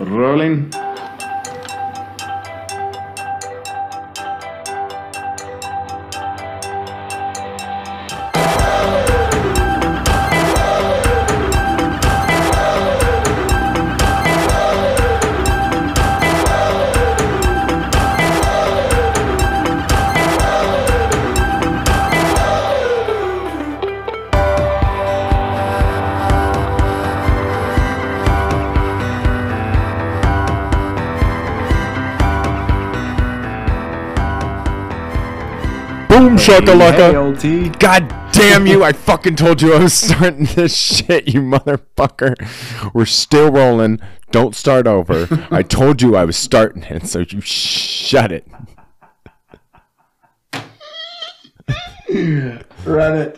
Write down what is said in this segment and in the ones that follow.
Rolling. Boom shakalaka. Hey, old T. God damn you! I fucking told you I was starting this shit, you motherfucker. We're still rolling. Don't start over. I told you I was starting it, so you shut it. Run it,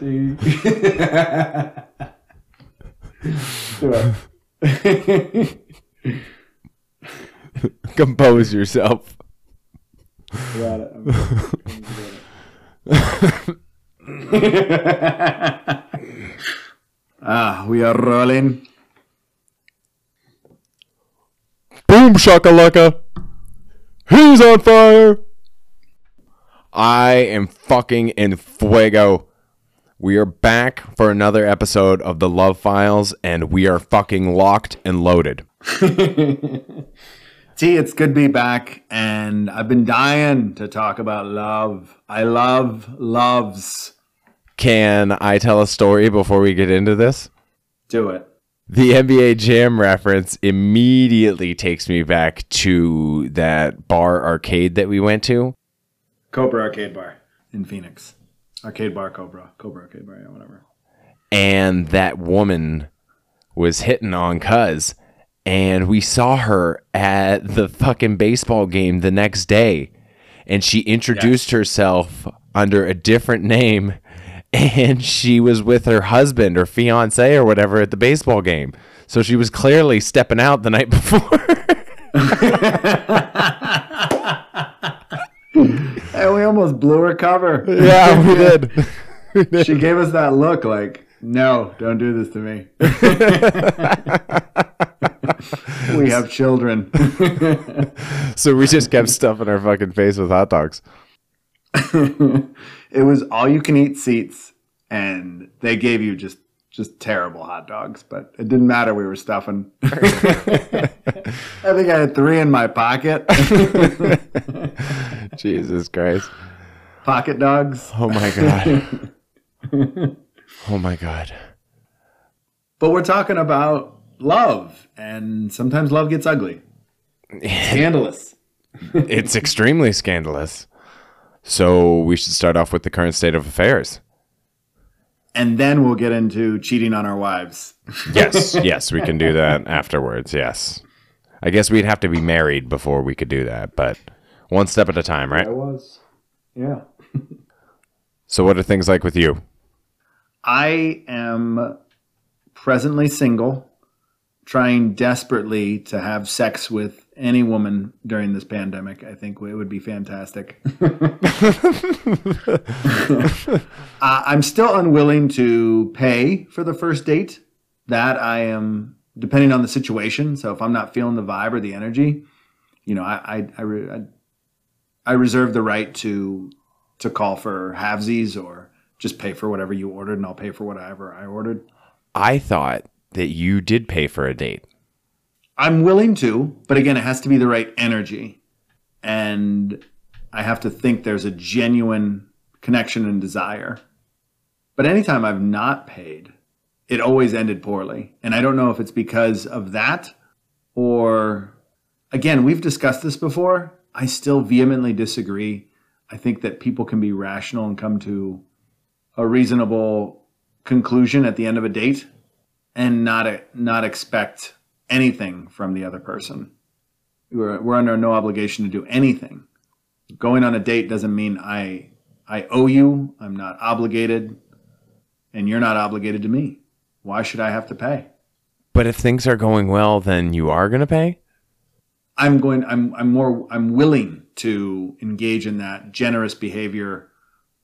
it. Compose yourself. Run it. ah, we are rolling. Boom shakalaka. He's on fire. I am fucking in fuego. We are back for another episode of the Love Files, and we are fucking locked and loaded. T, it's good to be back, and I've been dying to talk about love. I love loves. Can I tell a story before we get into this? Do it. The NBA Jam reference immediately takes me back to that bar arcade that we went to. Cobra Arcade Bar in Phoenix. Arcade Bar Cobra. Cobra Arcade Bar, yeah, whatever. and that woman was hitting on Cuz, and we saw her at the fucking baseball game the next day, and she introduced herself under a different name, and she was with her husband or fiance or whatever at the baseball game. So she was clearly stepping out the night before. Hey, we almost blew her cover. yeah, we did. she gave us that look like, no, don't do this to me. we have children. so we just kept stuffing our fucking face with hot dogs. it was all you can eat seats, and they gave you just just terrible hot dogs, but it didn't matter. We were stuffing. I think I had three in my pocket. Jesus Christ. pocket dogs. Oh my god. Oh my god. But we're talking about love, and sometimes love gets ugly. Scandalous. It's extremely scandalous. So we should start off with the current state of affairs. And then we'll get into cheating on our wives. Yes, yes, we can do that afterwards. Yes. I guess we'd have to be married before we could do that, but one step at a time, right? I was. Yeah. So what are things like with you? I am presently single, trying desperately to have sex with any woman during this pandemic. I think it would be fantastic. uh, I'm still unwilling to pay for the first date. That I am, depending on the situation. So if I'm not feeling the vibe or the energy, you know, I I, I, re- I, I reserve the right to to call for halvesies or just pay for whatever you ordered, and I'll pay for whatever I ordered. I thought that you did pay for a date. I'm willing to, but again, it has to be the right energy. And I have to think there's a genuine connection and desire. But anytime I've not paid, it always ended poorly. And I don't know if it's because of that or, again, we've discussed this before. I still vehemently disagree. I think that people can be rational and come to a reasonable conclusion at the end of a date and not not expect anything from the other person. We're, we're under no obligation to do anything. Going on a date doesn't mean I I owe you. I'm not obligated, and you're not obligated to me. Why should I have to pay? But if things are going well, then you are going to pay? I'm going. I'm. I'm more. I'm willing to engage in that generous behavior,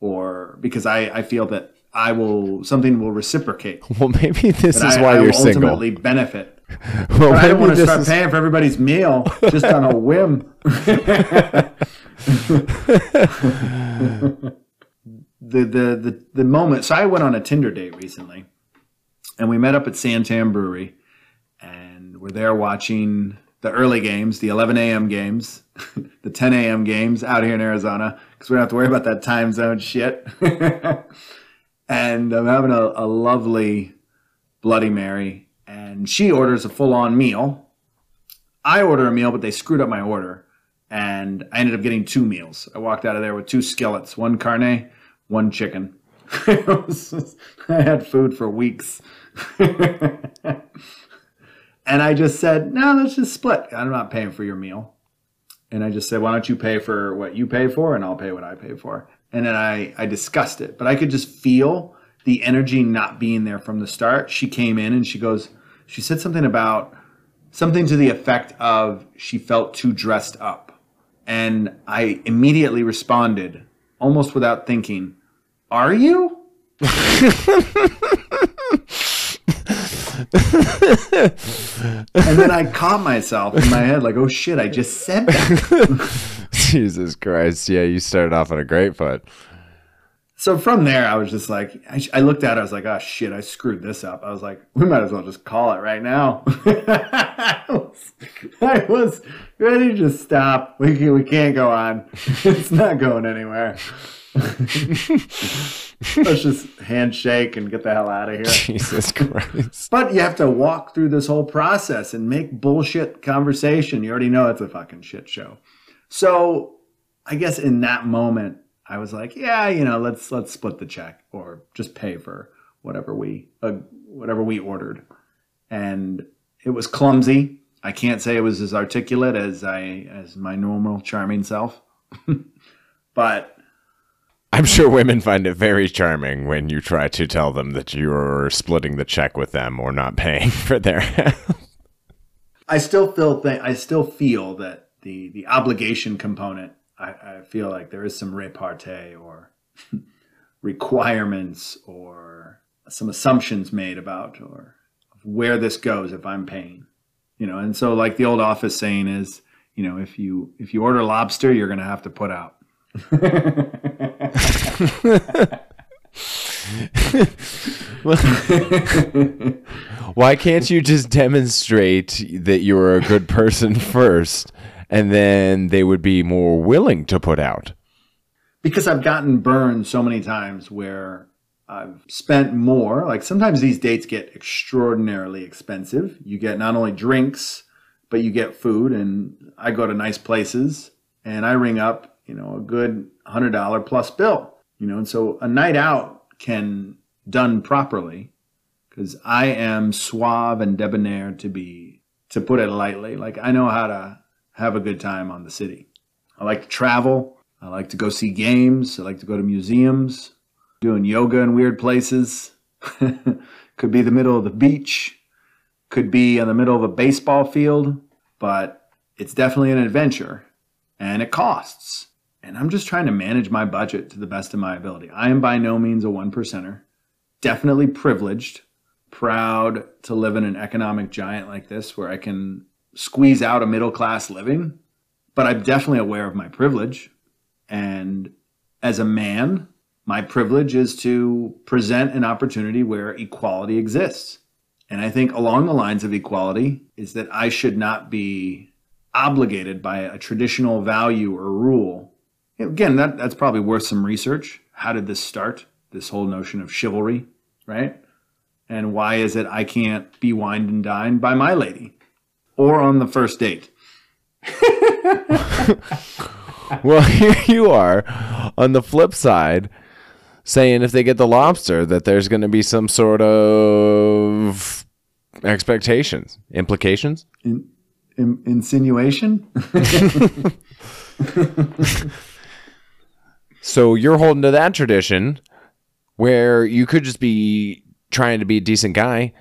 or because I I feel that I will something will reciprocate. Well, maybe this is I, why I you're will single. ultimately benefit. Well, I don't want to start is- paying for everybody's meal just on a whim. the, the the the moment. So I went on a Tinder date recently, and we met up at SanTan Brewery, and we're there watching the early games, the 11 a.m. games, the 10 a.m. games out here in Arizona, because we don't have to worry about that time zone shit. and I'm having a, a lovely Bloody Mary, and she orders a full on meal. I order a meal, but they screwed up my order, and I ended up getting two meals. I walked out of there with two skillets, one carne, one chicken. I had food for weeks. and I just said, no, let's just split. I'm not paying for your meal. And I just said, why don't you pay for what you pay for and I'll pay what I pay for. And then I, I discussed it, but I could just feel the energy not being there from the start. She came in and she goes, she said something about something to the effect of she felt too dressed up. And I immediately responded, almost without thinking, Are you? and then I caught myself in my head, like, oh shit, I just said that. Jesus Christ. Yeah, you started off on a great foot. So from there, I was just like, I, I looked at it, I was like, oh shit, I screwed this up. I was like, we might as well just call it right now. I, was, I was ready to stop. We, can, we can't go on. It's not going anywhere. Let's just handshake and get the hell out of here. Jesus Christ. But you have to walk through this whole process and make bullshit conversation. You already know it's a fucking shit show. So I guess in that moment, I was like, yeah, you know, let's let's split the check or just pay for whatever we uh, whatever we ordered. And it was clumsy. I can't say it was as articulate as I as my normal charming self. but I'm sure women find it very charming when you try to tell them that you're splitting the check with them or not paying for their I still feel th- I still feel that the the obligation component. I, I feel like there is some repartee or requirements or some assumptions made about or where this goes if I'm paying. You know, and so like the old office saying is, you know, if you if you order lobster, you're gonna have to put out. Why can't you just demonstrate that you're a good person first and then they would be more willing to put out? because I've gotten burned so many times where I've spent more. Like sometimes these dates get extraordinarily expensive. You get not only drinks, but you get food. And I go to nice places and I ring up, you know, a good hundred dollar plus bill. You know, and so a night out can done properly because I am suave and debonair to be to put it lightly. Like I know how to have a good time on the city. I like to travel. I like to go see games. I like to go to museums, doing yoga in weird places. could be the middle of the beach, could be in the middle of a baseball field, but it's definitely an adventure and it costs. And I'm just trying to manage my budget to the best of my ability. I am by no means a one percenter, definitely privileged, proud to live in an economic giant like this where I can squeeze out a middle class living, but I'm definitely aware of my privilege. And as a man, my privilege is to present an opportunity where equality exists. And I think along the lines of equality is that I should not be obligated by a traditional value or rule. Again, that, that's probably worth some research. How did this start? This whole notion of chivalry, right? And why is it I can't be wined and dined by my lady or on the first date? Well, here you are on the flip side saying if they get the lobster that there's going to be some sort of expectations, implications. In, in, insinuation? So you're holding to that tradition where you could just be trying to be a decent guy,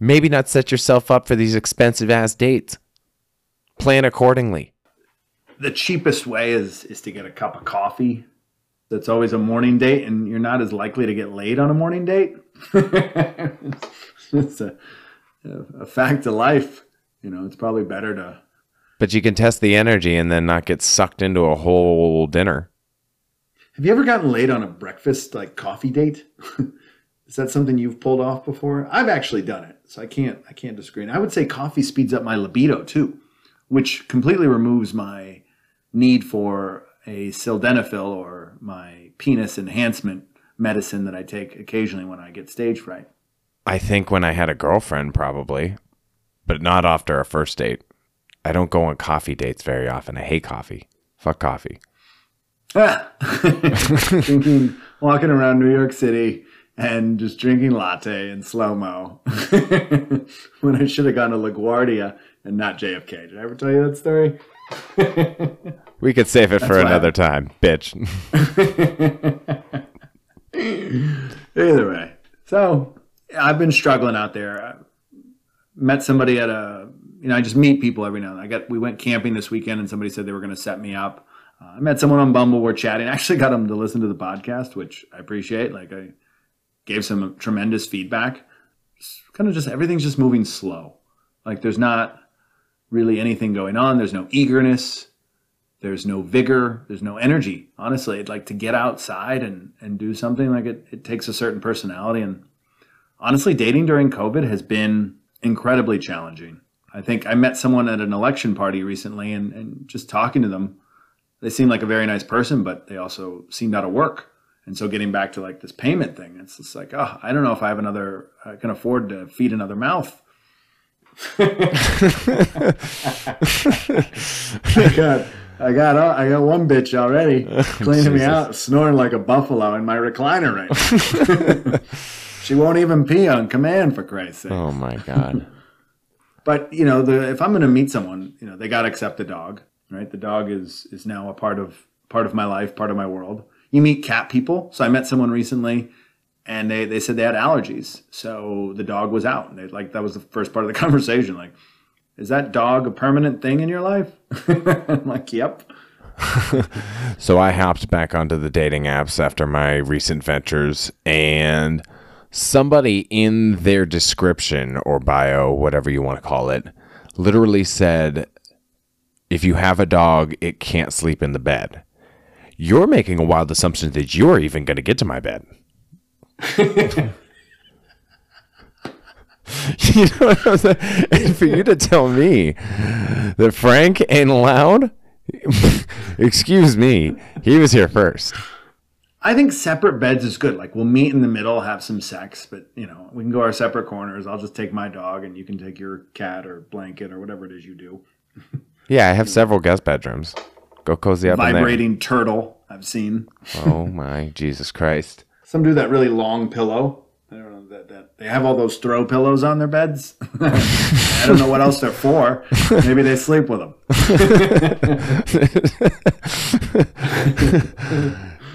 maybe not set yourself up for these expensive ass dates. Plan accordingly. the cheapest way is is to get a cup of coffee. That's always a morning date, and you're not as likely to get laid on a morning date. it's a a fact of life. You know, it's probably better to. But you can test the energy and then not get sucked into a whole dinner. Have you ever gotten late on a breakfast like coffee date? Is that something you've pulled off before? I've actually done it, so I can't I can't disagree. And I would say coffee speeds up my libido too, which completely removes my need for a sildenafil or my penis enhancement medicine that I take occasionally when I get stage fright. I think when I had a girlfriend, probably, but not after a first date. I don't go on coffee dates very often. I hate coffee. Fuck coffee. Ah. Thinking, walking around New York City and just drinking latte in slow mo when I should have gone to LaGuardia and not JFK. Did I ever tell you that story? we could save it for another time, bitch. Either way. So I've been struggling out there. I met somebody at a, you know, I just meet people every now and then. I got, we went camping this weekend and somebody said they were going to set me up. I met someone on Bumble. We're chatting. I actually got them to listen to the podcast, which I appreciate. Like I gave some tremendous feedback. It's kind of just everything's just moving slow. Like there's not really anything going on. There's no eagerness. There's no vigor. There's no energy. Honestly, like to get outside and, and do something like it, it takes a certain personality. And honestly, dating during COVID has been incredibly challenging. I think I met someone at an election party recently and, and just talking to them, they seemed like a very nice person, but they also seemed out of work. And so getting back to like this payment thing, it's just like, oh, I don't know if I have another, I can afford to feed another mouth. I got, I got, uh, I got one bitch already cleaning me out, snoring like a buffalo in my recliner right now. she won't even pee on command, for Christ's sake. Oh my god. but you know, the if I'm going to meet someone, you know, they got to accept the dog, right? The dog is is now a part of part of my life, part of my world. You meet cat people. So I met someone recently and they, they said they had allergies. So the dog was out. And they like that was the first part of the conversation. Like, is that dog a permanent thing in your life? I'm like, yep. so I hopped back onto the dating apps after my recent ventures and somebody in their description or bio, whatever you want to call it, literally said if you have a dog, it can't sleep in the bed. You're making a wild assumption that you're even going to get to my bed. you know what I'm saying? And for you to tell me that Frank ain't loud, excuse me, he was here first. I think separate beds is good. Like we'll meet in the middle, have some sex, but you know we can go our separate corners. I'll just take my dog, and you can take your cat or blanket or whatever it is you do. yeah, I have several guest bedrooms. Go cozy up. There. Vibrating turtle. I've seen. oh my Jesus Christ! Some do that really long pillow. I don't know that, that they have all those throw pillows on their beds. I don't know what else they're for. Maybe they sleep with them.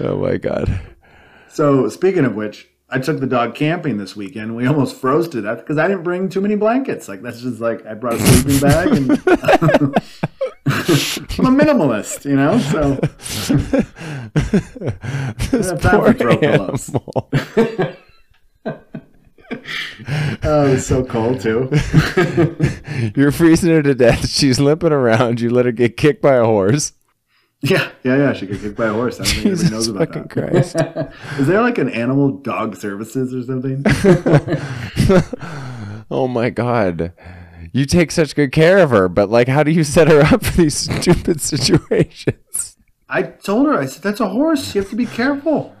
oh my god. So speaking of which, I took the dog camping this weekend. We almost froze to death because I didn't bring too many blankets. Like that's just like I brought a sleeping bag and I'm a minimalist, you know. So this poor animal. oh, it's so cold too. You're freezing her to death. She's limping around. You let her get kicked by a horse. Yeah, yeah, yeah. She got kicked by a horse. I don't think anybody knows about fucking that. Christ. Is there like an animal dog services or something? oh my god. You take such good care of her, but like how do you set her up for these stupid situations? I told her, I said, that's a horse. You have to be careful.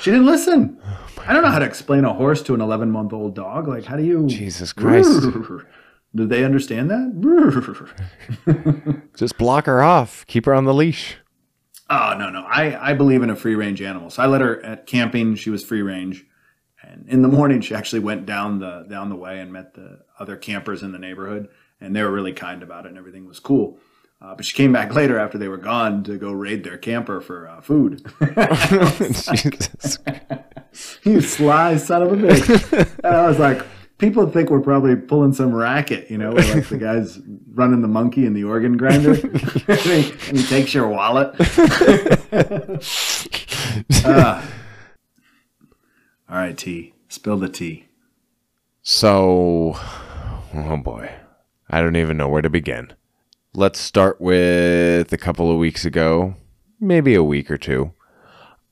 she didn't listen. I don't know how to explain a horse to an 11 month old dog. Like, how do you. Jesus Christ. Do they understand that? Just block her off. Keep her on the leash. Oh, no, no. I, I believe in a free range animal. So I let her at camping. She was free range. And in the morning, she actually went down the down the way and met the other campers in the neighborhood. And they were really kind about it and everything was cool. Uh, but she came back later after they were gone to go raid their camper for uh, food. Jesus. you sly son of a bitch. And I was like, people think we're probably pulling some racket, you know, like the guy's running the monkey in the organ grinder and, he, takes your wallet. uh, all right, tea. Spill the tea. So Oh boy. I don't even know where to begin. Let's start with a couple of weeks ago, maybe a week or two.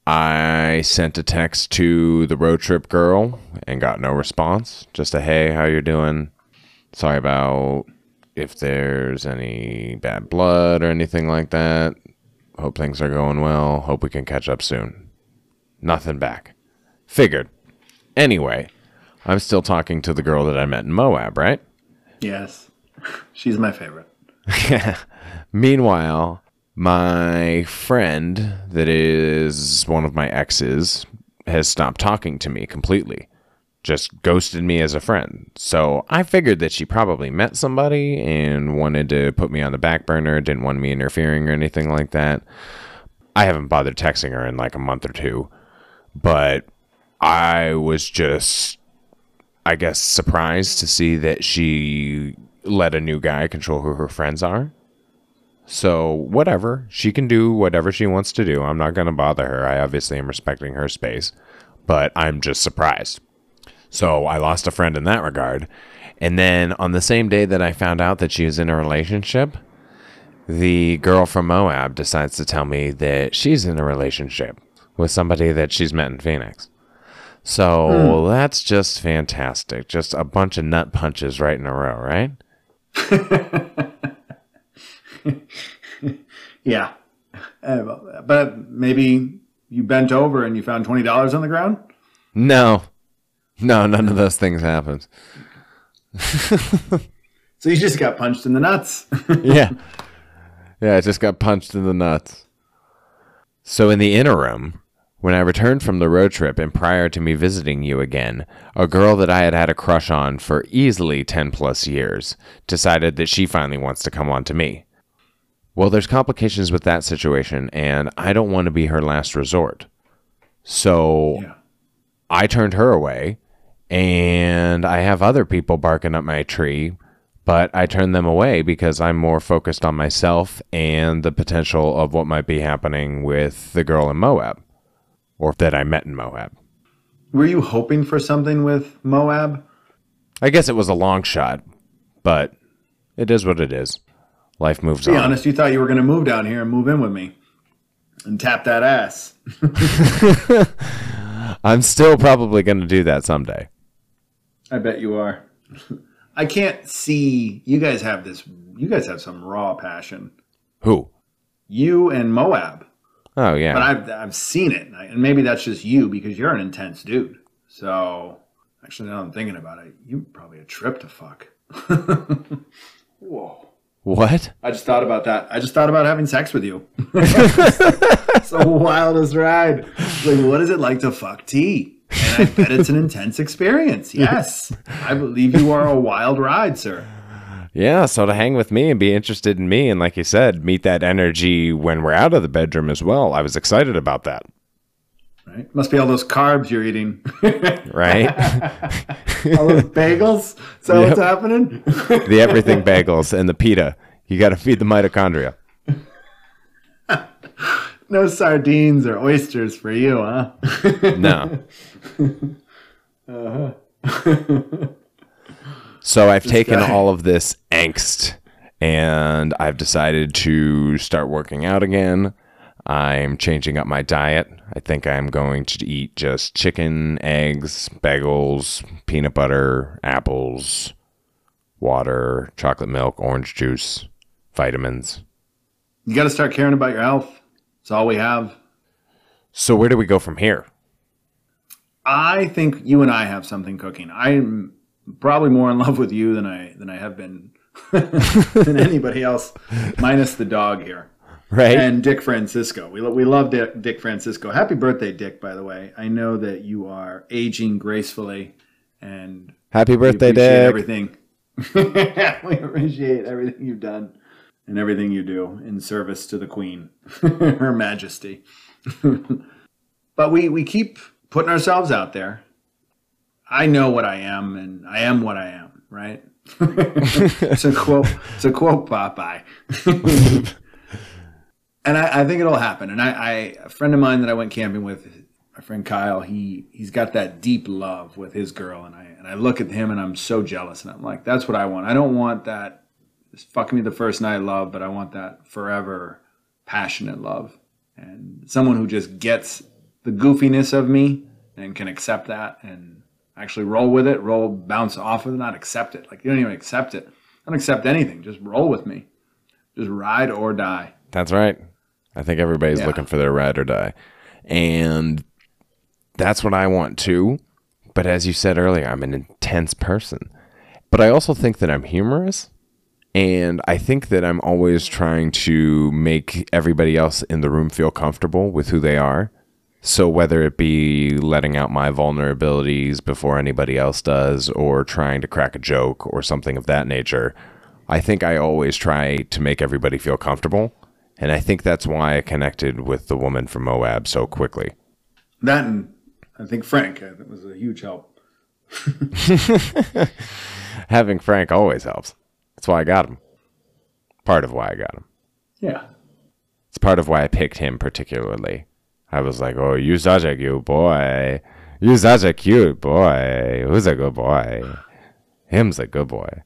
I sent a text to the road trip girl and got no response. Just a hey, how you doing? Sorry about if there's any bad blood or anything like that. Hope things are going well. Hope we can catch up soon. Nothing back. Figured. Anyway, I'm still talking to the girl that I met in Moab, right? Yes. She's my favorite. Meanwhile, my friend that is one of my exes has stopped talking to me completely. Just ghosted me as a friend. So I figured that she probably met somebody and wanted to put me on the back burner, didn't want me interfering or anything like that. I haven't bothered texting her in like a month or two, but I was just, I guess, surprised to see that she let a new guy control who her friends are. So, whatever. She can do whatever she wants to do. I'm not going to bother her. I obviously am respecting her space, but I'm just surprised. So, I lost a friend in that regard. And then on the same day that I found out that she was in a relationship, the girl from Moab decides to tell me that she's in a relationship with somebody that she's met in Phoenix. So hmm. that's just fantastic. Just a bunch of nut punches right in a row, right? Yeah. Uh, but maybe you bent over and you found $20 on the ground? No. No, none of those things happened. So you just got punched in the nuts. yeah. Yeah, I just got punched in the nuts. So, in the interim, when I returned from the road trip and prior to me visiting you again, a girl that I had had a crush on for easily 10 plus years decided that she finally wants to come on to me. Well, there's complications with that situation, and I don't want to be her last resort. So, yeah. I turned her away, and I have other people barking up my tree, but I turned them away because I'm more focused on myself and the potential of what might be happening with the girl in Moab, or that I met in Moab. Were you hoping for something with Moab? I guess it was a long shot, but it is what it is. Life moves Be on. honest, you thought you were going to move down here and move in with me and tap that ass. I'm still probably going to do that someday. I bet you are. I can't see you guys have this. You guys have some raw passion. Who? You and Moab, Oh, yeah. but I've I've seen it, and and maybe that's just you because you're an intense dude. So actually, now I'm thinking about it, you probably a trip to fuck. Whoa. What? I just thought about that. I just thought about having sex with you. it's the wildest ride. Like, what is it like to fuck T? And I bet it's an intense experience. Yes. I believe you are a wild ride, sir. Yeah, so to hang with me and be interested in me, and like you said, meet that energy when we're out of the bedroom as well. I was excited about that, Right? Must be all those carbs you're eating. right? all those bagels. Is that what's happening? the everything bagels and the pita. You got to feed the mitochondria. no sardines or oysters for you, huh? No. Uh-huh. So I've taken guy. all of this angst and I've decided to start working out again. I'm changing up my diet. I think I'm going to eat just chicken, eggs, bagels, peanut butter, apples, water, chocolate milk, orange juice, vitamins. You got to start caring about your health. It's all we have. So where do we go from here? I think you and I have something cooking. I'm probably more in love with you than I than I have been than anybody else, minus the dog here Right? and Dick Francisco. We lo- we love Dick, Dick Francisco. Happy birthday, Dick! By the way, I know that you are aging gracefully, and Happy we birthday, appreciate Dick. everything. we appreciate everything you've done and everything you do in service to the Queen, Her Majesty. but we we keep putting ourselves out there. I know what I am, and I am what I am. Right? it's a quote. It's a quote, Popeye. And I, I think it'll happen. And I, I, a friend of mine that I went camping with, my friend Kyle, he he's got that deep love with his girl, and I and I look at him and I'm so jealous, and I'm like, that's what I want. I don't want that fuck me the first night love, but I want that forever passionate love, and someone who just gets the goofiness of me and can accept that and actually roll with it, roll, bounce off of it, not accept it. Like you don't even accept it. I don't accept anything. Just roll with me. Just ride or die. That's right. I think everybody's Yeah. looking for their ride or die. And that's what I want too. But as you said earlier, I'm an intense person. But I also think that I'm humorous. And I think that I'm always trying to make everybody else in the room feel comfortable with who they are. So whether it be letting out my vulnerabilities before anybody else does, or trying to crack a joke or something of that nature, I think I always try to make everybody feel comfortable. And I think that's why I connected with the woman from Moab so quickly. That and I think Frank uh, that was a huge help. Having Frank always helps. That's why I got him. Part of why I got him. Yeah. It's part of why I picked him particularly. I was like, oh, you such a cute boy. You such a cute boy. Who's a good boy? Him's a good boy.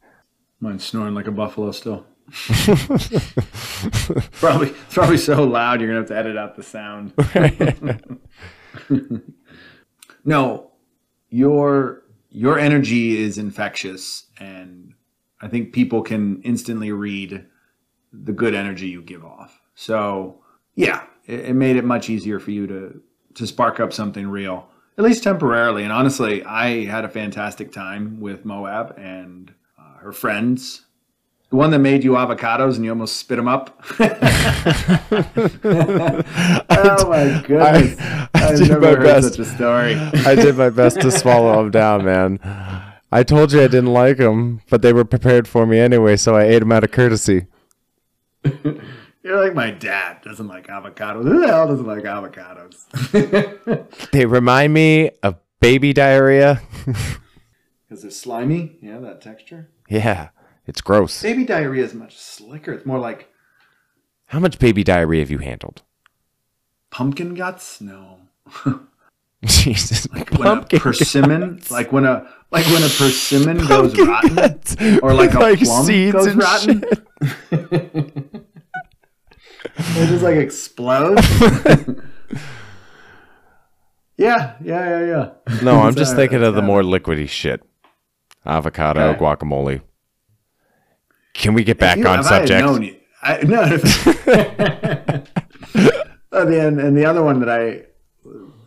Mine's snoring like a buffalo still. probably it's probably so loud you're gonna have to edit out the sound. no, your your energy is infectious and I think people can instantly read the good energy you give off. So yeah, it, it made it much easier for you to to spark up something real, at least temporarily. And honestly, I had a fantastic time with Moab and uh, her friends. The one that made you avocados and you almost spit them up. oh my goodness! I I've did never my heard best. such a story. I did my best to swallow them down, man. I told you I didn't like them, but they were prepared for me anyway, so I ate them out of courtesy. You're like my dad doesn't like avocados. Who the hell doesn't like avocados? They remind me of baby diarrhea. Because they're slimy. Yeah, that texture. yeah, it's gross. Baby diarrhea is much slicker. It's more like How much baby diarrhea have you handled? pumpkin guts. No. Jesus, When a pumpkin persimmon, like when a like when a persimmon goes rotten, guts or like with, a plum seeds goes and rotten. it just like explodes. yeah, yeah, yeah, yeah. No, I'm just uh, thinking of the more liquidy shit. Avocado, Okay. guacamole. Can we get back You- on if I had subject? known you- I, no. oh, the, and, and the other one that I,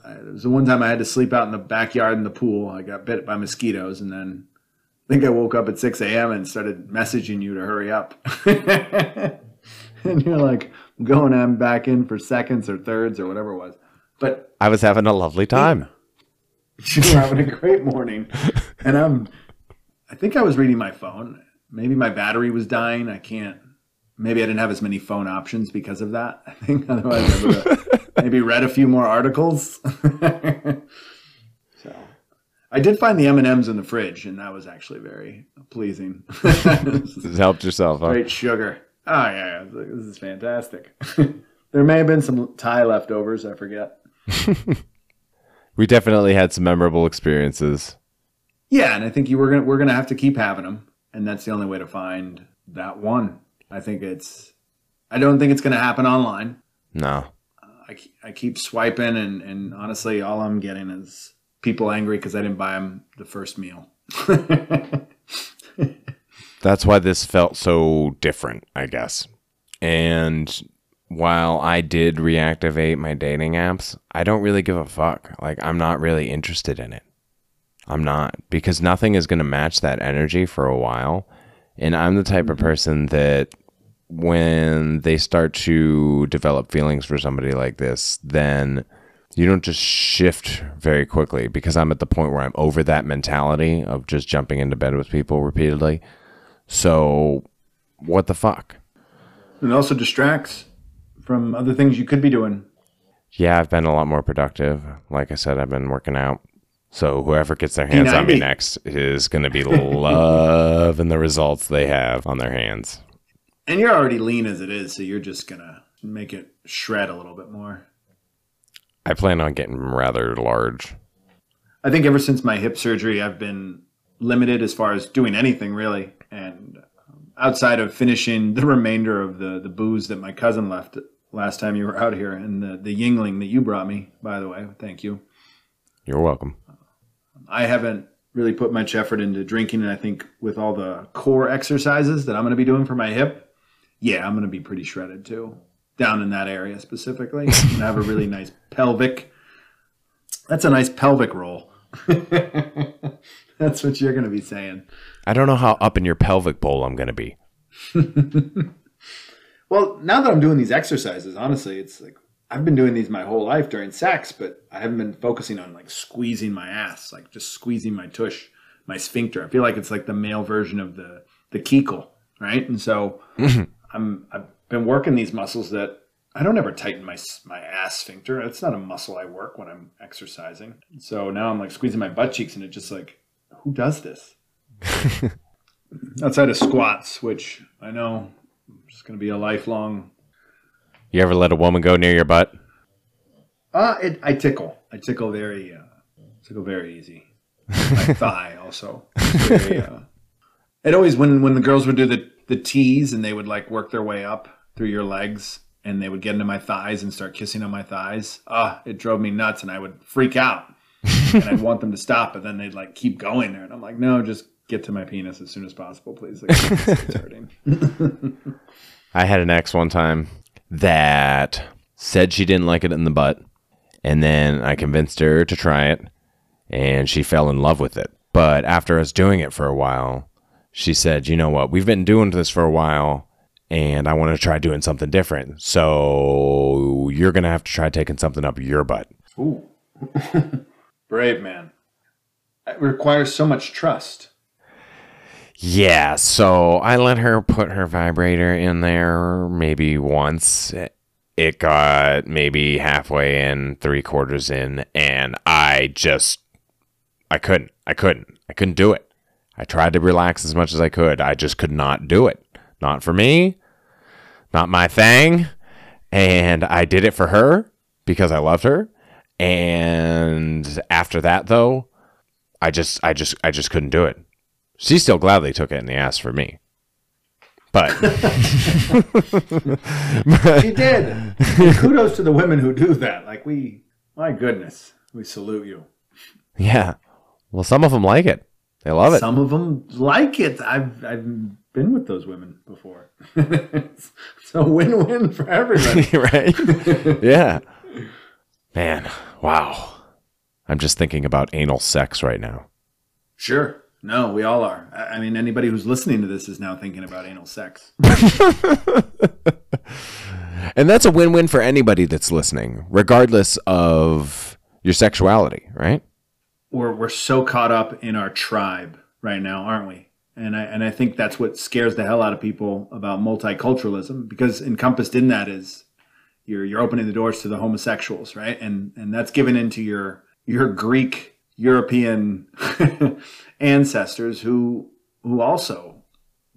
I it was the one time I had to sleep out in the backyard in the pool. I got bit by mosquitoes, and then I think I woke up at six a.m. and started messaging you to hurry up. and you're like going on back in for seconds or thirds or whatever it was. But I was having a lovely time. you were having a great morning, and I'm. I think I was reading my phone. Maybe my battery was dying. I can't. Maybe I didn't have as many phone options because of that. I think otherwise I would have maybe read a few more articles. so, I did find the M and M's in the fridge, and that was actually very pleasing. Just helped yourself, huh? Great sugar. Oh yeah, yeah. I was like, this is fantastic. there may have been some Thai leftovers. I forget. We definitely had some memorable experiences. Yeah, and I think you were gonna we're gonna have to keep having them, and that's the only way to find that one. I think it's. I don't think it's gonna happen online. No. Uh, I, I keep swiping, and and honestly, all I'm getting is people angry because I didn't buy them the first meal. That's why this felt so different, I guess. And while I did reactivate my dating apps, I don't really give a fuck. Like, I'm not really interested in it. I'm not, because nothing is going to match that energy for a while. And I'm the type of mm-hmm. person that when they start to develop feelings for somebody like this, then you don't just shift very quickly because I'm at the point where I'm over that mentality of just jumping into bed with people repeatedly. So, what the fuck? it also distracts from other things you could be doing. Yeah, I've been a lot more productive. Like I said, I've been working out. So whoever gets their hands on me next is going to be loving the results they have on their hands. And you're already lean as it is, so you're just gonna make it shred a little bit more. I plan on getting rather large. I think ever since my hip surgery, I've been limited as far as doing anything really, and um, outside of finishing the remainder of the the booze that my cousin left last time you were out here, and the the Yuengling that you brought me, by the way, thank you. You're welcome. I haven't really put much effort into drinking, and I think with all the core exercises that I'm going to be doing for my hip, yeah, I'm going to be pretty shredded too, down in that area specifically. To have a really nice pelvic. That's a nice pelvic roll. That's what you're going to be saying. I don't know how up in your pelvic bowl I'm going to be. well, now that I'm doing these exercises, honestly, it's like I've been doing these my whole life during sex, but I haven't been focusing on like squeezing my ass, like just squeezing my tush, my sphincter. I feel like it's like the male version of the the Kegel, right? And so mm-hmm. I'm I've been working these muscles that I don't ever tighten my my ass sphincter. It's not a muscle I work when I'm exercising. So now I'm like squeezing my butt cheeks, and it just like, who does this? Outside of squats, which I know is going to be a lifelong. You ever let a woman go near your butt? Uh, it, I tickle. I tickle very, uh, tickle very easy. My thigh also. Very, uh, it always when when the girls would do the the tease and they would like work their way up through your legs and they would get into my thighs and start kissing on my thighs. Ah, it drove me nuts and I would freak out. and I'd want them to stop, but then they'd like keep going there. And I'm like, no, just get to my penis as soon as possible, please. Like, it's hurting. I had an ex one time that said she didn't like it in the butt. And then I convinced her to try it and she fell in love with it. But after us doing it for a while, she said, you know what? We've been doing this for a while and I want to try doing something different. So you're going to have to try taking something up your butt. Ooh. Brave man. It requires so much trust. Yeah, so I let her put her vibrator in there maybe once. It got maybe halfway in, three quarters in, and I just, I couldn't. I couldn't. I couldn't do it. I tried to relax as much as I could. I just could not do it. Not for me not my thing. And I did it for her because I loved her. And after that though, I just I just I just couldn't do it. She still gladly took it in the ass for me. But she did. kudos to the women who do that. Like we my goodness, we salute you. Yeah. Well, some of them like it. They love it. Some of them like it. I've I've been with those women before. it's a win-win for everybody, right? yeah. Man, wow. I'm just thinking about anal sex right now. Sure. No, we all are. I mean, anybody who's listening to this is now thinking about anal sex. and that's a win-win for anybody that's listening, regardless of your sexuality, right? We're we're so caught up in our tribe right now, aren't we? and I and I think that's what scares the hell out of people about multiculturalism because encompassed in that is you're you're opening the doors to the homosexuals, right? And and that's given into your your Greek European ancestors who who also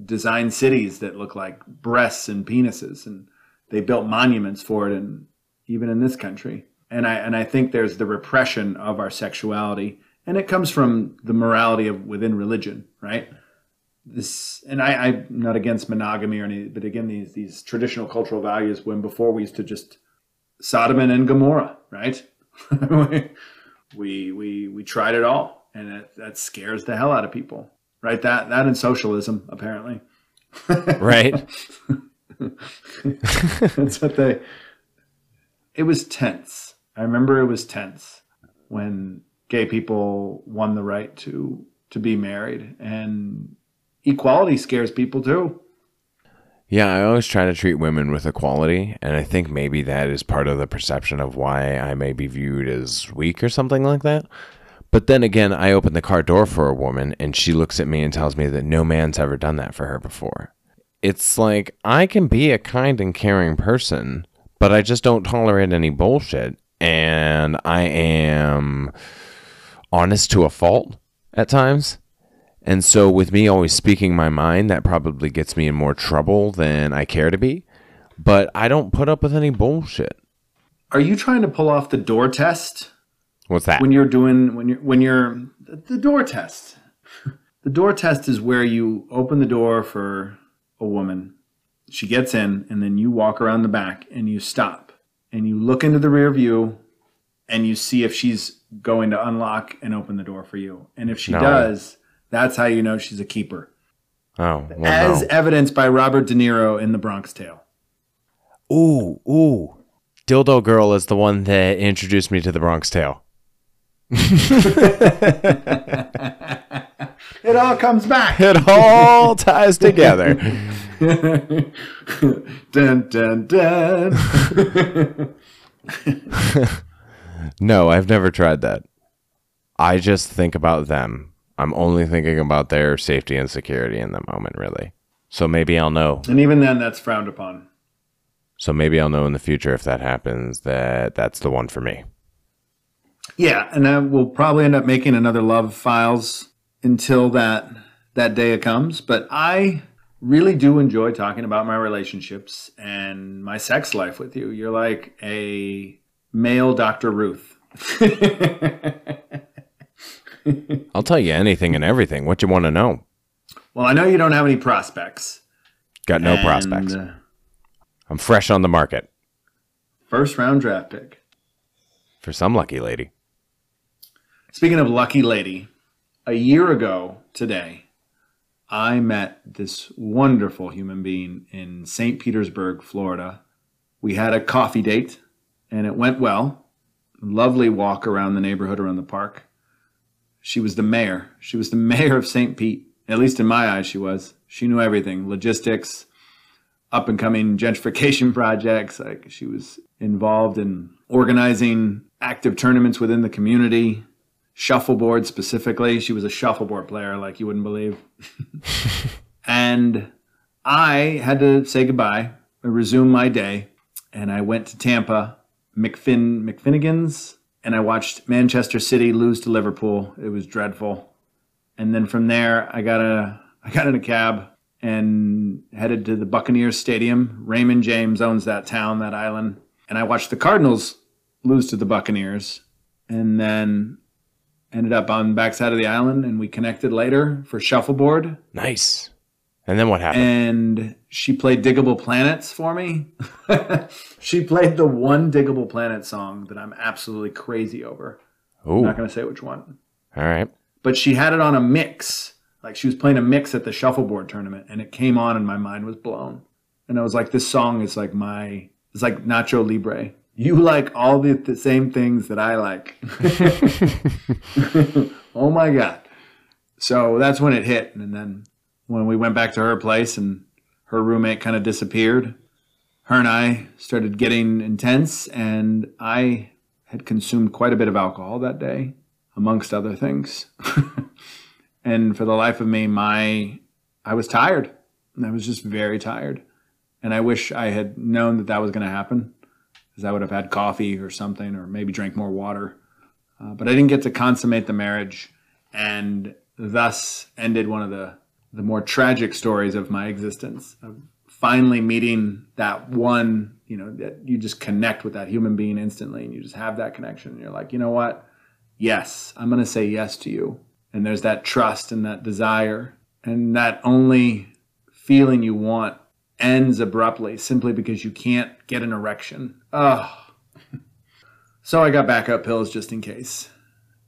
designed cities that look like breasts and penises and they built monuments for it and even in this country. And I and I think there's the repression of our sexuality and it comes from the morality of within religion, right? this and I, I'm not against monogamy or any, but again, these these traditional cultural values when before we used to just Sodom and Gomorrah, right? we we we tried it all, and it, that scares the hell out of people, right? That that and socialism, apparently, right? That's what they. It was tense. I remember it was tense when gay people won the right to to be married and equality scares people too. Yeah, I always try to treat women with equality, and I think maybe that is part of the perception of why I may be viewed as weak or something like that. But then again, I open the car door for a woman, and she looks at me and tells me that no man's ever done that for her before. It's like I can be a kind and caring person, but I just don't tolerate any bullshit, and I am honest to a fault at times. And so, with me always speaking my mind, that probably gets me in more trouble than I care to be. But I don't put up with any bullshit. Are you trying to pull off the door test What's that? when you're doing when you're when you're the door test? The door test is where you open the door for a woman. She gets in, and then you walk around the back and you stop and you look into the rear view and you see if she's going to unlock and open the door for you. And if she No. does, that's how you know she's a keeper. oh, well, As no. evidenced by Robert De Niro in The Bronx Tale. Ooh, ooh. Dildo Girl is the one that introduced me to the Bronx Tale. It all comes back. It all ties together. dun dun dun. No, I've never tried that. I just think about them. I'm only thinking about their safety and security in the moment, really. So maybe I'll know. and even then, that's frowned upon. So maybe I'll know in the future if that happens that that's the one for me. Yeah, and then we'll probably end up making another love files until that that day comes. But I really do enjoy talking about my relationships and my sex life with you. You're like a male Dr. Ruth. I'll tell you anything and everything. What you want to know? well, I know you don't have any prospects. Got no And, prospects. uh, I'm fresh on the market first round draft pick. for some lucky lady. Speaking of lucky lady, a year ago today, I met this wonderful human being in St. Petersburg, Florida. We had a coffee date and it went well. Lovely walk around the neighborhood, around the park. She was the mayor. She was the mayor of St. Pete. At least in my eyes, she was. She knew everything logistics, up and coming gentrification projects. Like she was involved in organizing active tournaments within the community, shuffleboard specifically. She was a shuffleboard player like you wouldn't believe. and I had to say goodbye, resume my day, and I went to Tampa, McFinn McFinnigan's, and I watched Manchester City lose to Liverpool. It was dreadful. And then from there, I got a I got in a cab and headed to the Buccaneers Stadium. Raymond James owns that town, that island, and I watched the Cardinals lose to the Buccaneers, and then ended up on the backside of the island, and we connected later for shuffleboard. Nice. And then what happened? And she played Digable Planets for me. she played the one Digable Planet song that I'm absolutely crazy over. Ooh. I'm not going to say which one. All right. But she had it on a mix. Like she was playing a mix at the shuffleboard tournament and it came on and my mind was blown. And I was like, this song is like my, it's like Nacho Libre. You like all the, the same things that I like. oh my God. So that's when it hit. And then when we went back to her place and her roommate kind of disappeared, her and I started getting intense. And I had consumed quite a bit of alcohol that day, amongst other things. and for the life of me, my I was tired. I was just very tired. And I wish I had known that that was going to happen because I would have had coffee or something or maybe drank more water. Uh, but I didn't get to consummate the marriage and thus ended one of the, the more tragic stories of my existence of finally meeting that one, you know, that you just connect with that human being instantly and you just have that connection. And you're like, you know what? Yes, I'm going to say yes to you. And there's that trust and that desire and that only feeling you want ends abruptly simply because you can't get an erection. Oh. So I got backup pills just in case.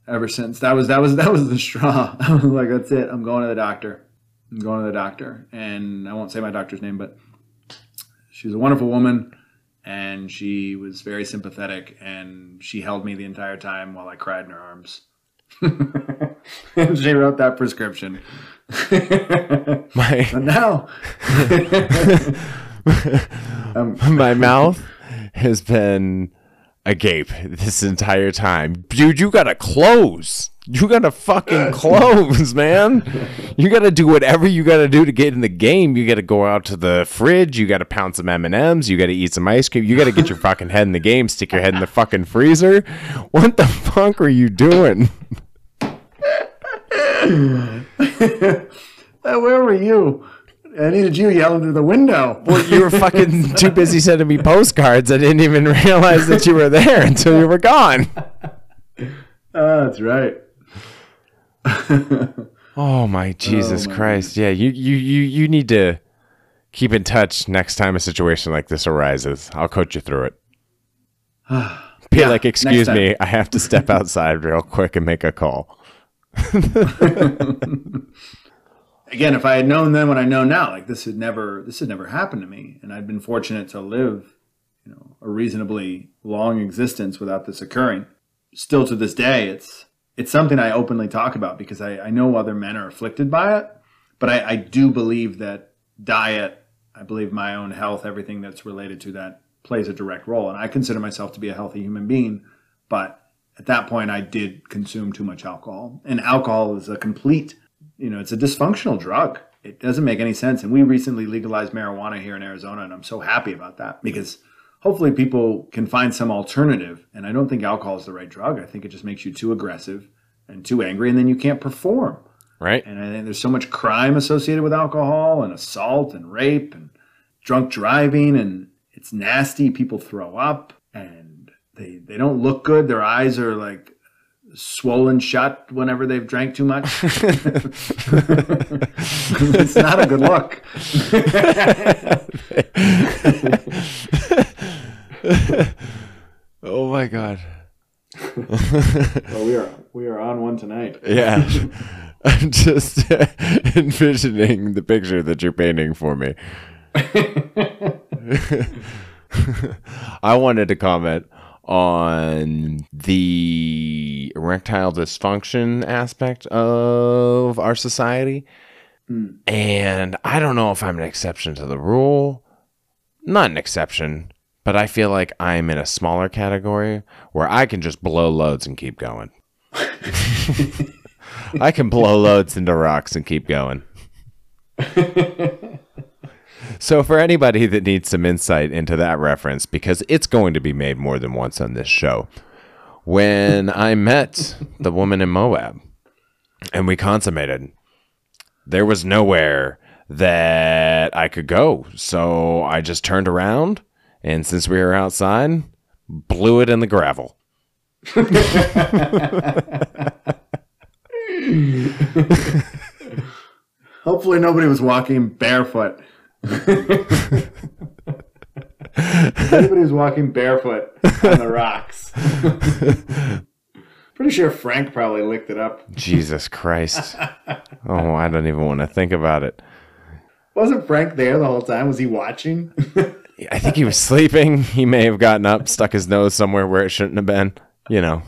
Ever since that was that was that was the straw. I was like, that's it. I'm going to the doctor. I'm going to the doctor, and I won't say my doctor's name, but she was a wonderful woman, and she was very sympathetic, and she held me the entire time while I cried in her arms. she wrote that prescription. My now, um, my mouth has been agape this entire time. Dude, you gotta close. You gotta fucking close, man. You gotta do whatever you gotta do to get in the game. You gotta go out to the fridge. You gotta pound some M and M's. You gotta eat some ice cream. You gotta get your fucking head in the game. Stick your head in the fucking freezer. What the fuck are you doing? Where were you? I needed you yelling through the window. Well, you were fucking too busy sending me postcards. I didn't even realize that you were there until you were gone. Oh, that's right. Oh my Jesus oh, my Christ! Yeah, you you you you need to keep in touch next time a situation like this arises. I'll coach you through it. Be Yeah, like, excuse me, I have to step outside real quick and make a call. Again, if I had known then what I know now, like this had never this had never happened to me, and I'd been fortunate to live, you know, a reasonably long existence without this occurring. Still to this day, it's it's something I openly talk about because I, I know other men are afflicted by it, but I, I do believe that diet, I believe my own health, everything that's related to that plays a direct role. And I consider myself to be a healthy human being, but at that point I did consume too much alcohol. And alcohol is a complete, you know, it's a dysfunctional drug. It doesn't make any sense. And we recently legalized marijuana here in Arizona, and I'm so happy about that because hopefully people can find some alternative. And I don't think alcohol is the right drug. I think it just makes you too aggressive and too angry, and then you can't perform. Right? And I think there's so much crime associated with alcohol and assault and rape and drunk driving, and it's nasty. People throw up and they, they don't look good. Their eyes are like swollen shut whenever they've drank too much. it's not a good look. oh my god. Well, we are we are on one tonight. Yeah. I'm just envisioning the picture that you're painting for me. I wanted to comment on the erectile dysfunction aspect of our society. Hmm. And I don't know if I'm an exception to the rule. Not an exception, but I feel like I'm in a smaller category where I can just blow loads and keep going. I can blow loads into rocks and keep going. so, for anybody that needs some insight into that reference, because it's going to be made more than once on this show, when I met the woman in Moab and we consummated, there was nowhere that I could go. So, I just turned around and since we were outside, blew it in the gravel. Hopefully, nobody was walking barefoot. Everybody was walking barefoot on the rocks. Pretty sure Frank probably licked it up. Jesus Christ. Oh, I don't even want to think about it. Wasn't Frank there the whole time? Was he watching? I think he was sleeping. He may have gotten up, stuck his nose somewhere where it shouldn't have been. You know,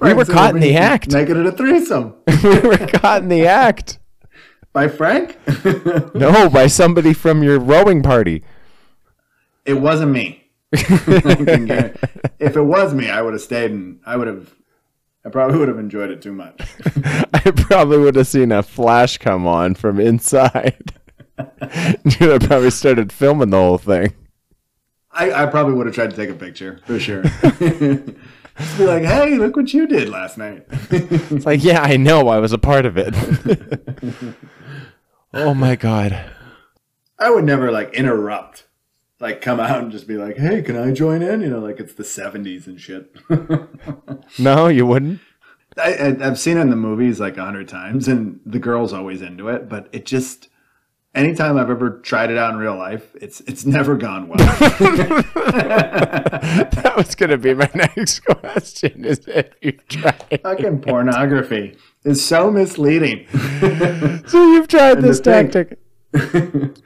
we were caught in the act. Making it a threesome we were caught in the act. By Frank. No, by somebody from your rowing party. it wasn't me. I if it was me, I would have stayed and I would have. I probably would have enjoyed it too much. I probably would have seen a flash come on from inside. You'd have probably started filming the whole thing. I, I probably would have tried to take a picture for sure. Just be like, hey, look what you did last night. It's like, yeah, I know. I was a part of it. oh my God. I would never like interrupt, like come out and just be like, hey, can I join in? You know, like it's the 70s and shit. No, you wouldn't? I, I, I've seen it in the movies like a hundred times, and the girl's always into it. But it just, anytime I've ever tried it out in real life, it's it's never gone well. That was going to be my next question is if you tried. Fucking pornography is so misleading. So you've tried this the thing- tactic.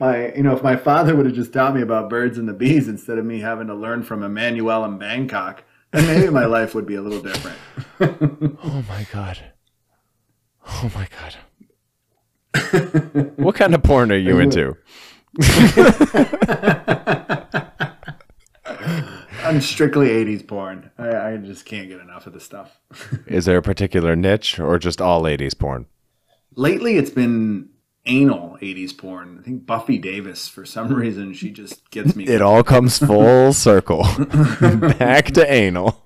my, you know, if my father would have just taught me about birds and the bees instead of me having to learn from Emmanuelle in Bangkok, then maybe my life would be a little different. Oh my God. Oh my God. what kind of porn are you into? I'm strictly 80s porn. I, I just can't get enough of the stuff. Is there a particular niche or just all ladies porn? Lately, it's been anal 80s porn. I think Buffy Davis, for some reason, she just gets me. It all comes full circle. Back to anal.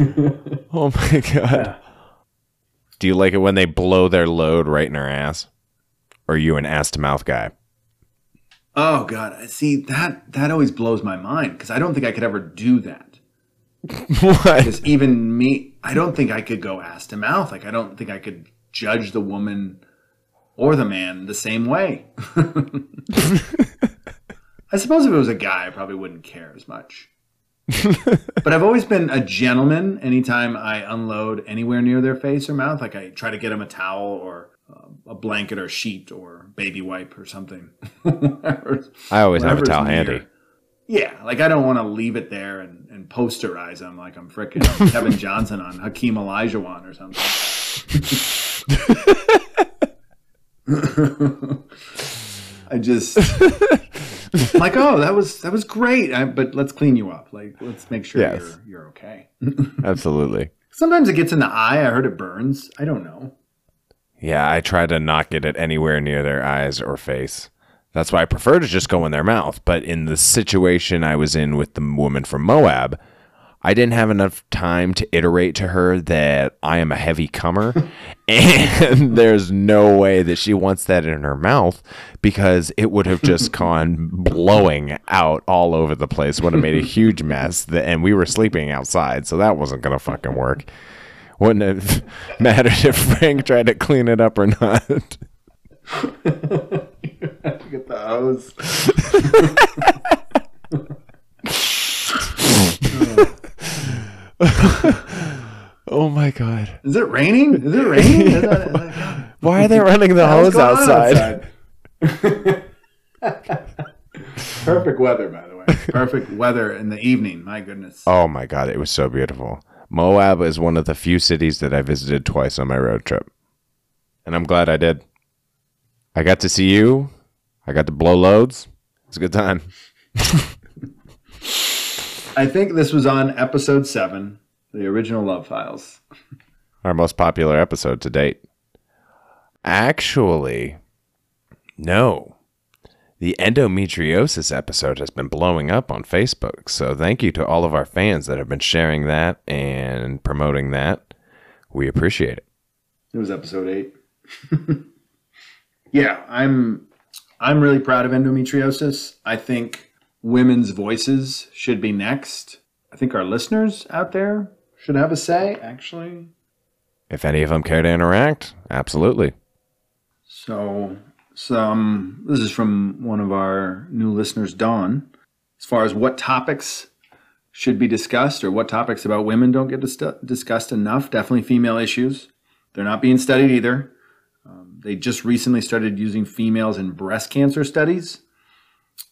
Oh my god. Yeah. Do you like it when they blow their load right in her ass? Or are you an ass to mouth guy? Oh god, I see that that always blows my mind because I don't think I could ever do that. what? Because even me, I don't think I could go ass to mouth. Like I don't think I could judge the woman or the man the same way. I suppose if it was a guy, I probably wouldn't care as much. but I've always been a gentleman anytime I unload anywhere near their face or mouth. Like I try to get them a towel or uh, a blanket or sheet or baby wipe or something. I always have a towel near. handy. Yeah, like I don't want to leave it there and, and posterize them like I'm frickin' Kevin Johnson on Hakeem Olajuwon or something. I just like, oh, that was that was great, I, but let's clean you up. Like, let's make sure Yes. you're you're okay. Absolutely. Sometimes it gets in the eye. I heard it burns. I don't know. Yeah, I try to not get it anywhere near their eyes or face. That's why I prefer to just go in their mouth. But in the situation I was in with the woman from Moab, I didn't have enough time to iterate to her that I am a heavy comer. and there's no way that she wants that in her mouth because it would have just gone blowing out all over the place, would have made a huge mess. Th- And we were sleeping outside, so that wasn't going to fucking work. Wouldn't have mattered if Frank tried to clean it up or not. Get the hose. Oh my god. Is it raining? Is it raining? Is that- is that- Why are they running the hose outside? outside? Perfect weather, by the way. Perfect weather in the evening. My goodness. Oh my god, it was so beautiful. Moab is one of the few cities that I visited twice on my road trip. And I'm glad I did. I got to see you. I got to blow loads. It's a good time. I think this was on episode seven, the original Love Files. Our most popular episode to date. Actually, no. The endometriosis episode has been blowing up on Facebook. So thank you to all of our fans that have been sharing that and promoting that. We appreciate it. It was episode eight. yeah, I'm I'm really proud of endometriosis. I think women's voices should be next. I think our listeners out there should have a say, actually. If any of them care to interact, absolutely. So, some this is from one of our new listeners, Dawn. As far as what topics should be discussed or what topics about women don't get dis- discussed enough, definitely female issues. They're not being studied either. Um, they just recently started using females in breast cancer studies.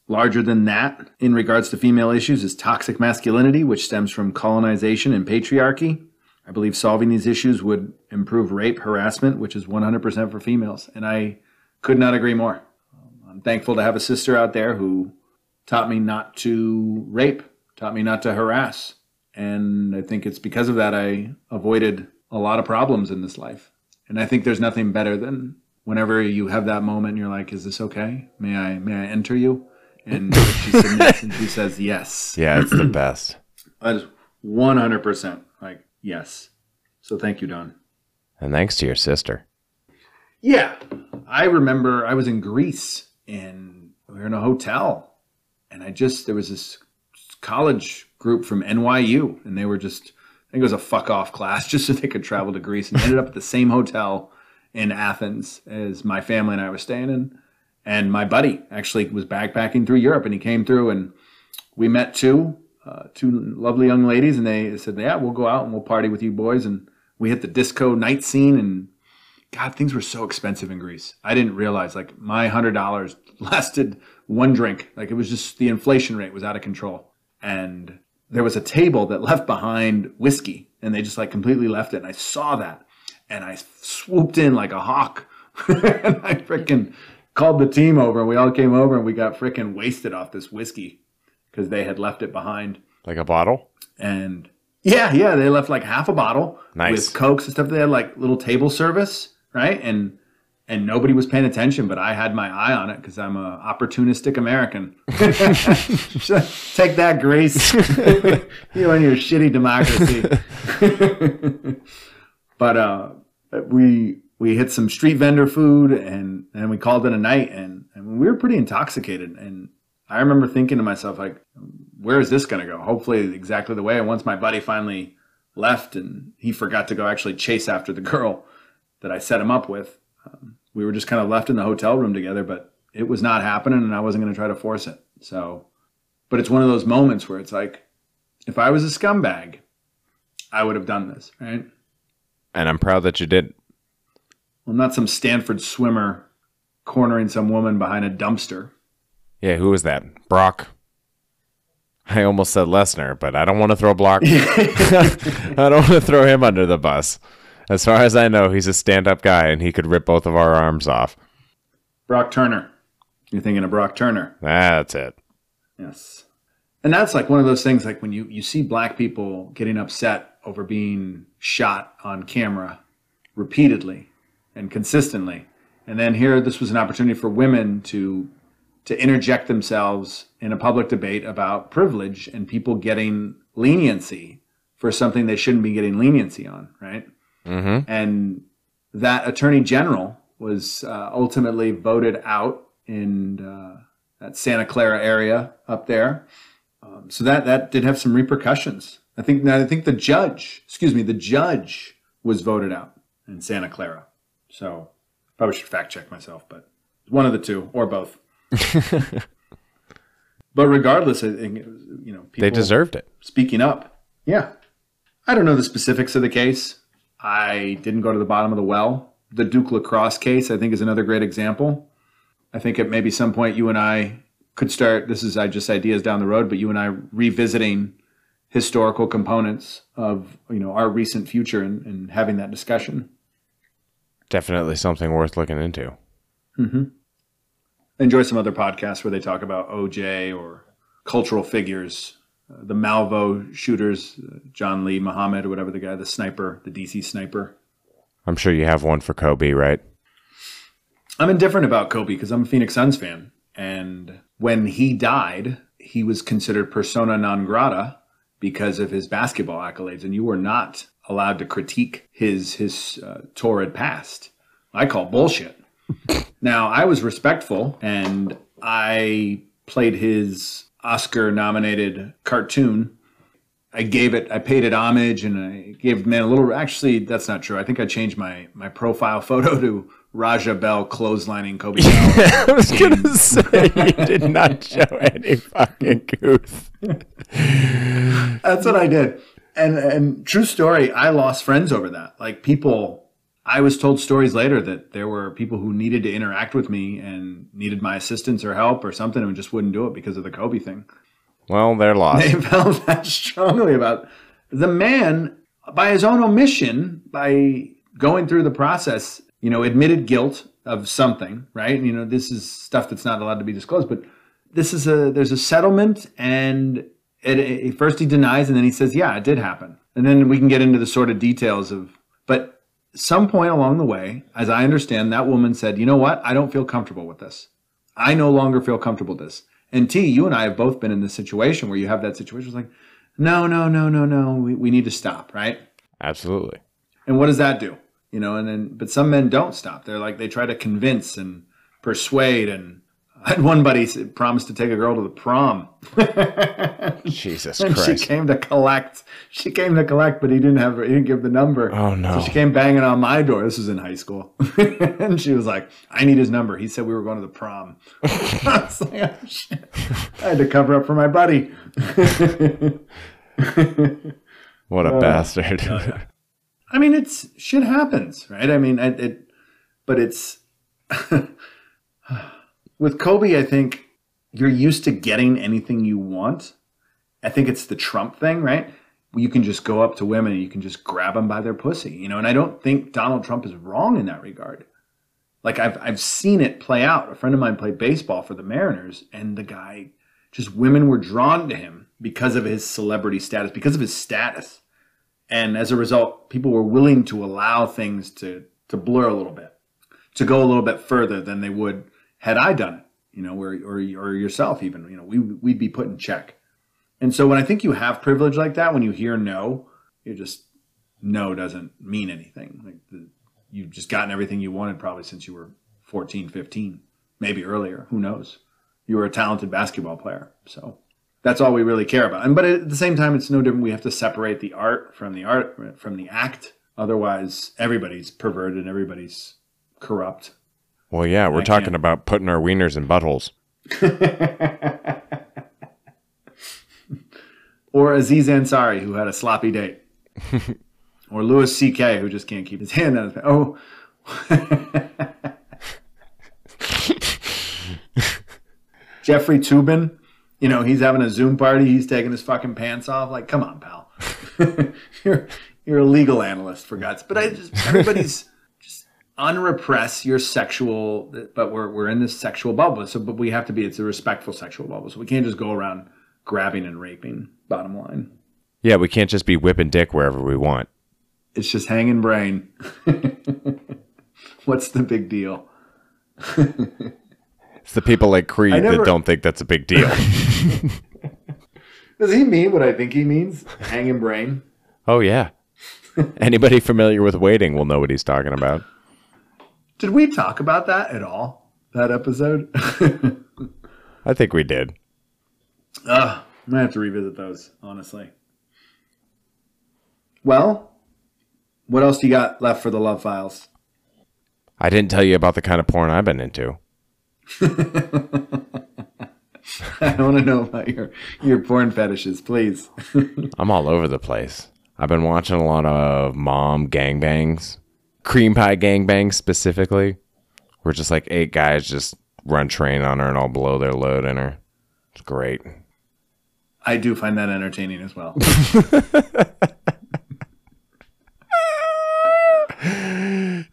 Larger than that, in regards to female issues, is toxic masculinity, which stems from colonization and patriarchy. I believe solving these issues would improve rape harassment, which is 100% for females. And I could not agree more. I'm thankful to have a sister out there who taught me not to rape, taught me not to harass. And I think it's because of that I avoided a lot of problems in this life. And I think there's nothing better than whenever you have that moment and you're like, is this okay? May I may I enter you? And she submits and she says yes. Yeah, it's the best. That is 100% like yes. So thank you, Dawn. And thanks to your sister. Yeah. I remember I was in Greece and we were in a hotel and I just, there was this college group from NYU and they were just, I think it was a fuck off class just so they could travel to Greece and ended up at the same hotel in Athens as my family and I were staying in. And my buddy actually was backpacking through Europe and he came through and we met two, uh, two lovely young ladies and they said, yeah, we'll go out and we'll party with you boys. And we hit the disco night scene and God, things were so expensive in Greece. I didn't realize like my hundred dollars lasted one drink. Like it was just the inflation rate was out of control. And there was a table that left behind whiskey and they just like completely left it. And I saw that and I swooped in like a hawk. and I freaking called the team over and we all came over and we got freaking wasted off this whiskey because they had left it behind. Like a bottle? And yeah, yeah, they left like half a bottle Nice. with cokes and stuff. They had like little table service, right? And and nobody was paying attention, but I had my eye on it because I'm a opportunistic American. Take that, Greece. you and your shitty democracy. but uh, we we hit some street vendor food and and we called it a night and, and we were pretty intoxicated. And I remember thinking to myself like where is this going to go? Hopefully exactly the way. And once my buddy finally left and he forgot to go actually chase after the girl that I set him up with um, we were just kind of left in the hotel room together but it was not happening and I wasn't going to try to force it. So but it's one of those moments where it's like if I was a scumbag I would have done this right? And I'm proud that you did I'm not some Stanford swimmer cornering some woman behind a dumpster. Yeah, who was that? Brock. I almost said Lesnar, but I don't want to throw Brock. I don't want to throw him under the bus. As far as I know, he's a stand-up guy, and he could rip both of our arms off. Brock Turner. You're thinking of Brock Turner. That's it. Yes. And that's like one of those things like when you, you see black people getting upset over being shot on camera repeatedly and consistently. And then here, this was an opportunity for women to to interject themselves in a public debate about privilege and people getting leniency for something they shouldn't be getting leniency on, right? Mm-hmm. And that attorney general was uh, ultimately voted out in uh, that Santa Clara area up there. Um, so that that did have some repercussions. I think I think the judge, excuse me, the judge was voted out in Santa Clara. So probably should fact check myself, but one of the two or both. but regardless, I think you know people they deserved it. Speaking up, yeah. I don't know the specifics of the case. I didn't go to the bottom of the well. The Duke lacrosse case, I think, is another great example. I think at maybe some point you and I could start. This is I just ideas down the road, but you and I revisiting historical components of you know our recent future and, and having that discussion definitely something worth looking into. Mm-hmm. Enjoy some other podcasts where they talk about OJ or cultural figures, uh, the Malvo shooters, uh, John Lee Muhammad or whatever the guy, the sniper, the DC sniper. I'm sure you have one for Kobe, right? I'm indifferent about Kobe because I'm a Phoenix Suns fan. And when he died, he was considered persona non grata because of his basketball accolades. And you were not allowed to critique his his uh, torrid past. I call bullshit. now I was respectful and I played his Oscar nominated cartoon. I gave it, I paid it homage, and I gave man a little. Actually, that's not true. I think I changed my my profile photo to Raja Bell clotheslining Kobe. I was gonna say you did not show any fucking goof. that's what I did and and true story, I lost friends over that. Like people I was told stories later that there were people who needed to interact with me and needed my assistance or help or something and just wouldn't do it because of the Kobe thing. Well, they're lost. They felt that strongly about the man by his own omission, by going through the process, you know, admitted guilt of something, right? You know, this is stuff that's not allowed to be disclosed, but this is a there's a settlement and it, it, first he denies and then he says, yeah, it did happen. And then we can get into the sort of details of, but some point along the way, as I understand, that woman said, you know what? I don't feel comfortable with this. I no longer feel comfortable with this. And T, you and I have both been in this situation where you have that situation. It's like, no, no, no, no, no. We, we need to stop, right? Absolutely. And what does that do? You know, and then, but some men don't stop. They're like, they try to convince and persuade and I had one buddy promised to take a girl to the prom. Jesus and Christ! She came to collect. She came to collect, but he didn't have. He didn't give the number. Oh no! So she came banging on my door. This was in high school, and she was like, "I need his number." He said we were going to the prom. I was like, oh, shit. I had to cover up for my buddy. what a uh, bastard! I mean, it's shit happens, right? I mean, it, it but it's with Kobe, I think you're used to getting anything you want. I think it's the Trump thing, right? You can just go up to women and you can just grab them by their pussy, you know. And I don't think Donald Trump is wrong in that regard. Like I've I've seen it play out. A friend of mine played baseball for the Mariners, and the guy, just women were drawn to him because of his celebrity status, because of his status, and as a result, people were willing to allow things to to blur a little bit. to go a little bit further than they would had I done it, you know, or or, or yourself even, you know, we we'd be put in check. And so when I think you have privilege like that, when you hear no, you just no doesn't mean anything. Like the, you've just gotten everything you wanted probably since you were 14, 15, maybe earlier. Who knows? You were a talented basketball player. So that's all we really care about. And but at the same time, it's no different. We have to separate the art from the art from the act. Otherwise, everybody's perverted. Everybody's corrupt. Well, yeah, we're I talking can't- about putting our wieners in buttholes. or Aziz Ansari, who had a sloppy date, or Louis C.K., who just can't keep his hand on his. Oh, Jeffrey Toobin, you know, he's having a Zoom party. He's taking his fucking pants off. Like, come on, pal. you're you're a legal analyst for God's. But I just everybody's just unrepress your sexual. But we're we're in this sexual bubble. So, but we have to be. It's a respectful sexual bubble. So we can't just go around grabbing and raping. Bottom line, Yeah, we can't just be whipping dick wherever we want. it's just hanging brain. What's the big deal? It's the people like Creed never- that don't think that's a big deal. Does he mean what I think he means? Hanging brain. oh, yeah. Anybody familiar with waiting will know what he's talking about. Did we talk about that at all? That episode? I think we did. Ugh, I'm gonna have to revisit those, honestly. Well, what else do you got left for the love files? I didn't tell you about the kind of porn I've been into. I want to know about your your porn fetishes, please. I'm all over the place. I've been watching a lot of mom gangbangs, cream pie gangbangs specifically, where just like eight guys just run train on her and all blow their load in her. It's great. I do find that entertaining as well.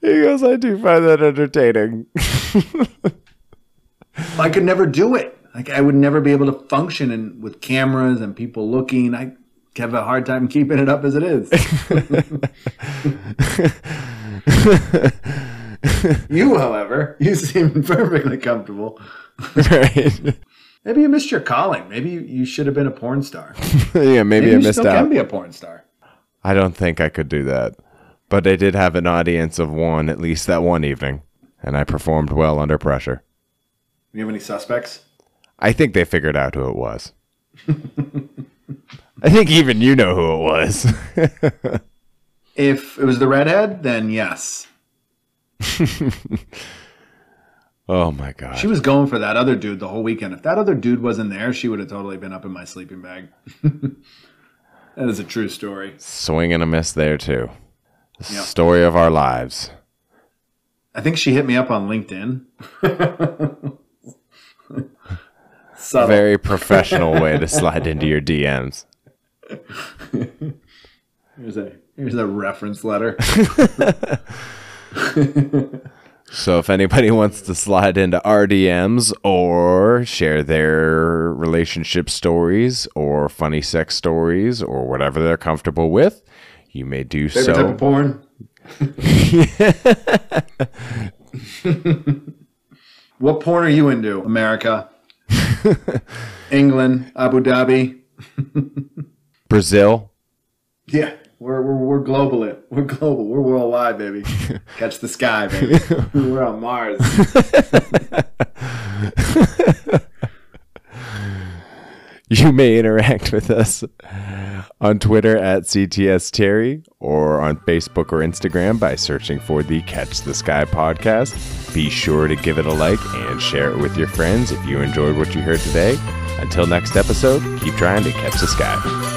He goes, I do find that entertaining. I could never do it. Like I would never be able to function and with cameras and people looking. I have a hard time keeping it up as it is. you, however, you seem perfectly comfortable. right? Maybe you missed your calling. Maybe you, you should have been a porn star. yeah, maybe, Maybe I missed still out. can be a porn star. I don't think I could do that. But I did have an audience of one at least that one evening, and I performed well under pressure. You have any suspects? I think they figured out who it was. I think even you know who it was. If it was the redhead, then yes. oh my god. She was going for that other dude the whole weekend. If that other dude wasn't there, she would have totally been up in my sleeping bag. that is a true story. Swing and a miss there too. The Yep. Story of our lives. I think she hit me up on LinkedIn. Subtle. Very professional way to slide into your DMs. Here's a here's a reference letter. So if anybody wants to slide into RDMs or share their relationship stories or funny sex stories or whatever they're comfortable with, you may do Favorite type so. of porn. what porn are you into? America, England, Abu Dhabi. Brazil. Yeah, we're we're, we're global. It we're global. We're worldwide, baby. Catch the sky, baby. we're on Mars. You may interact with us on Twitter at CTS Terry or on Facebook or Instagram by searching for the Catch the Sky podcast. Be sure to give it a like and share it with your friends if you enjoyed what you heard today. Until next episode, keep trying to catch the sky.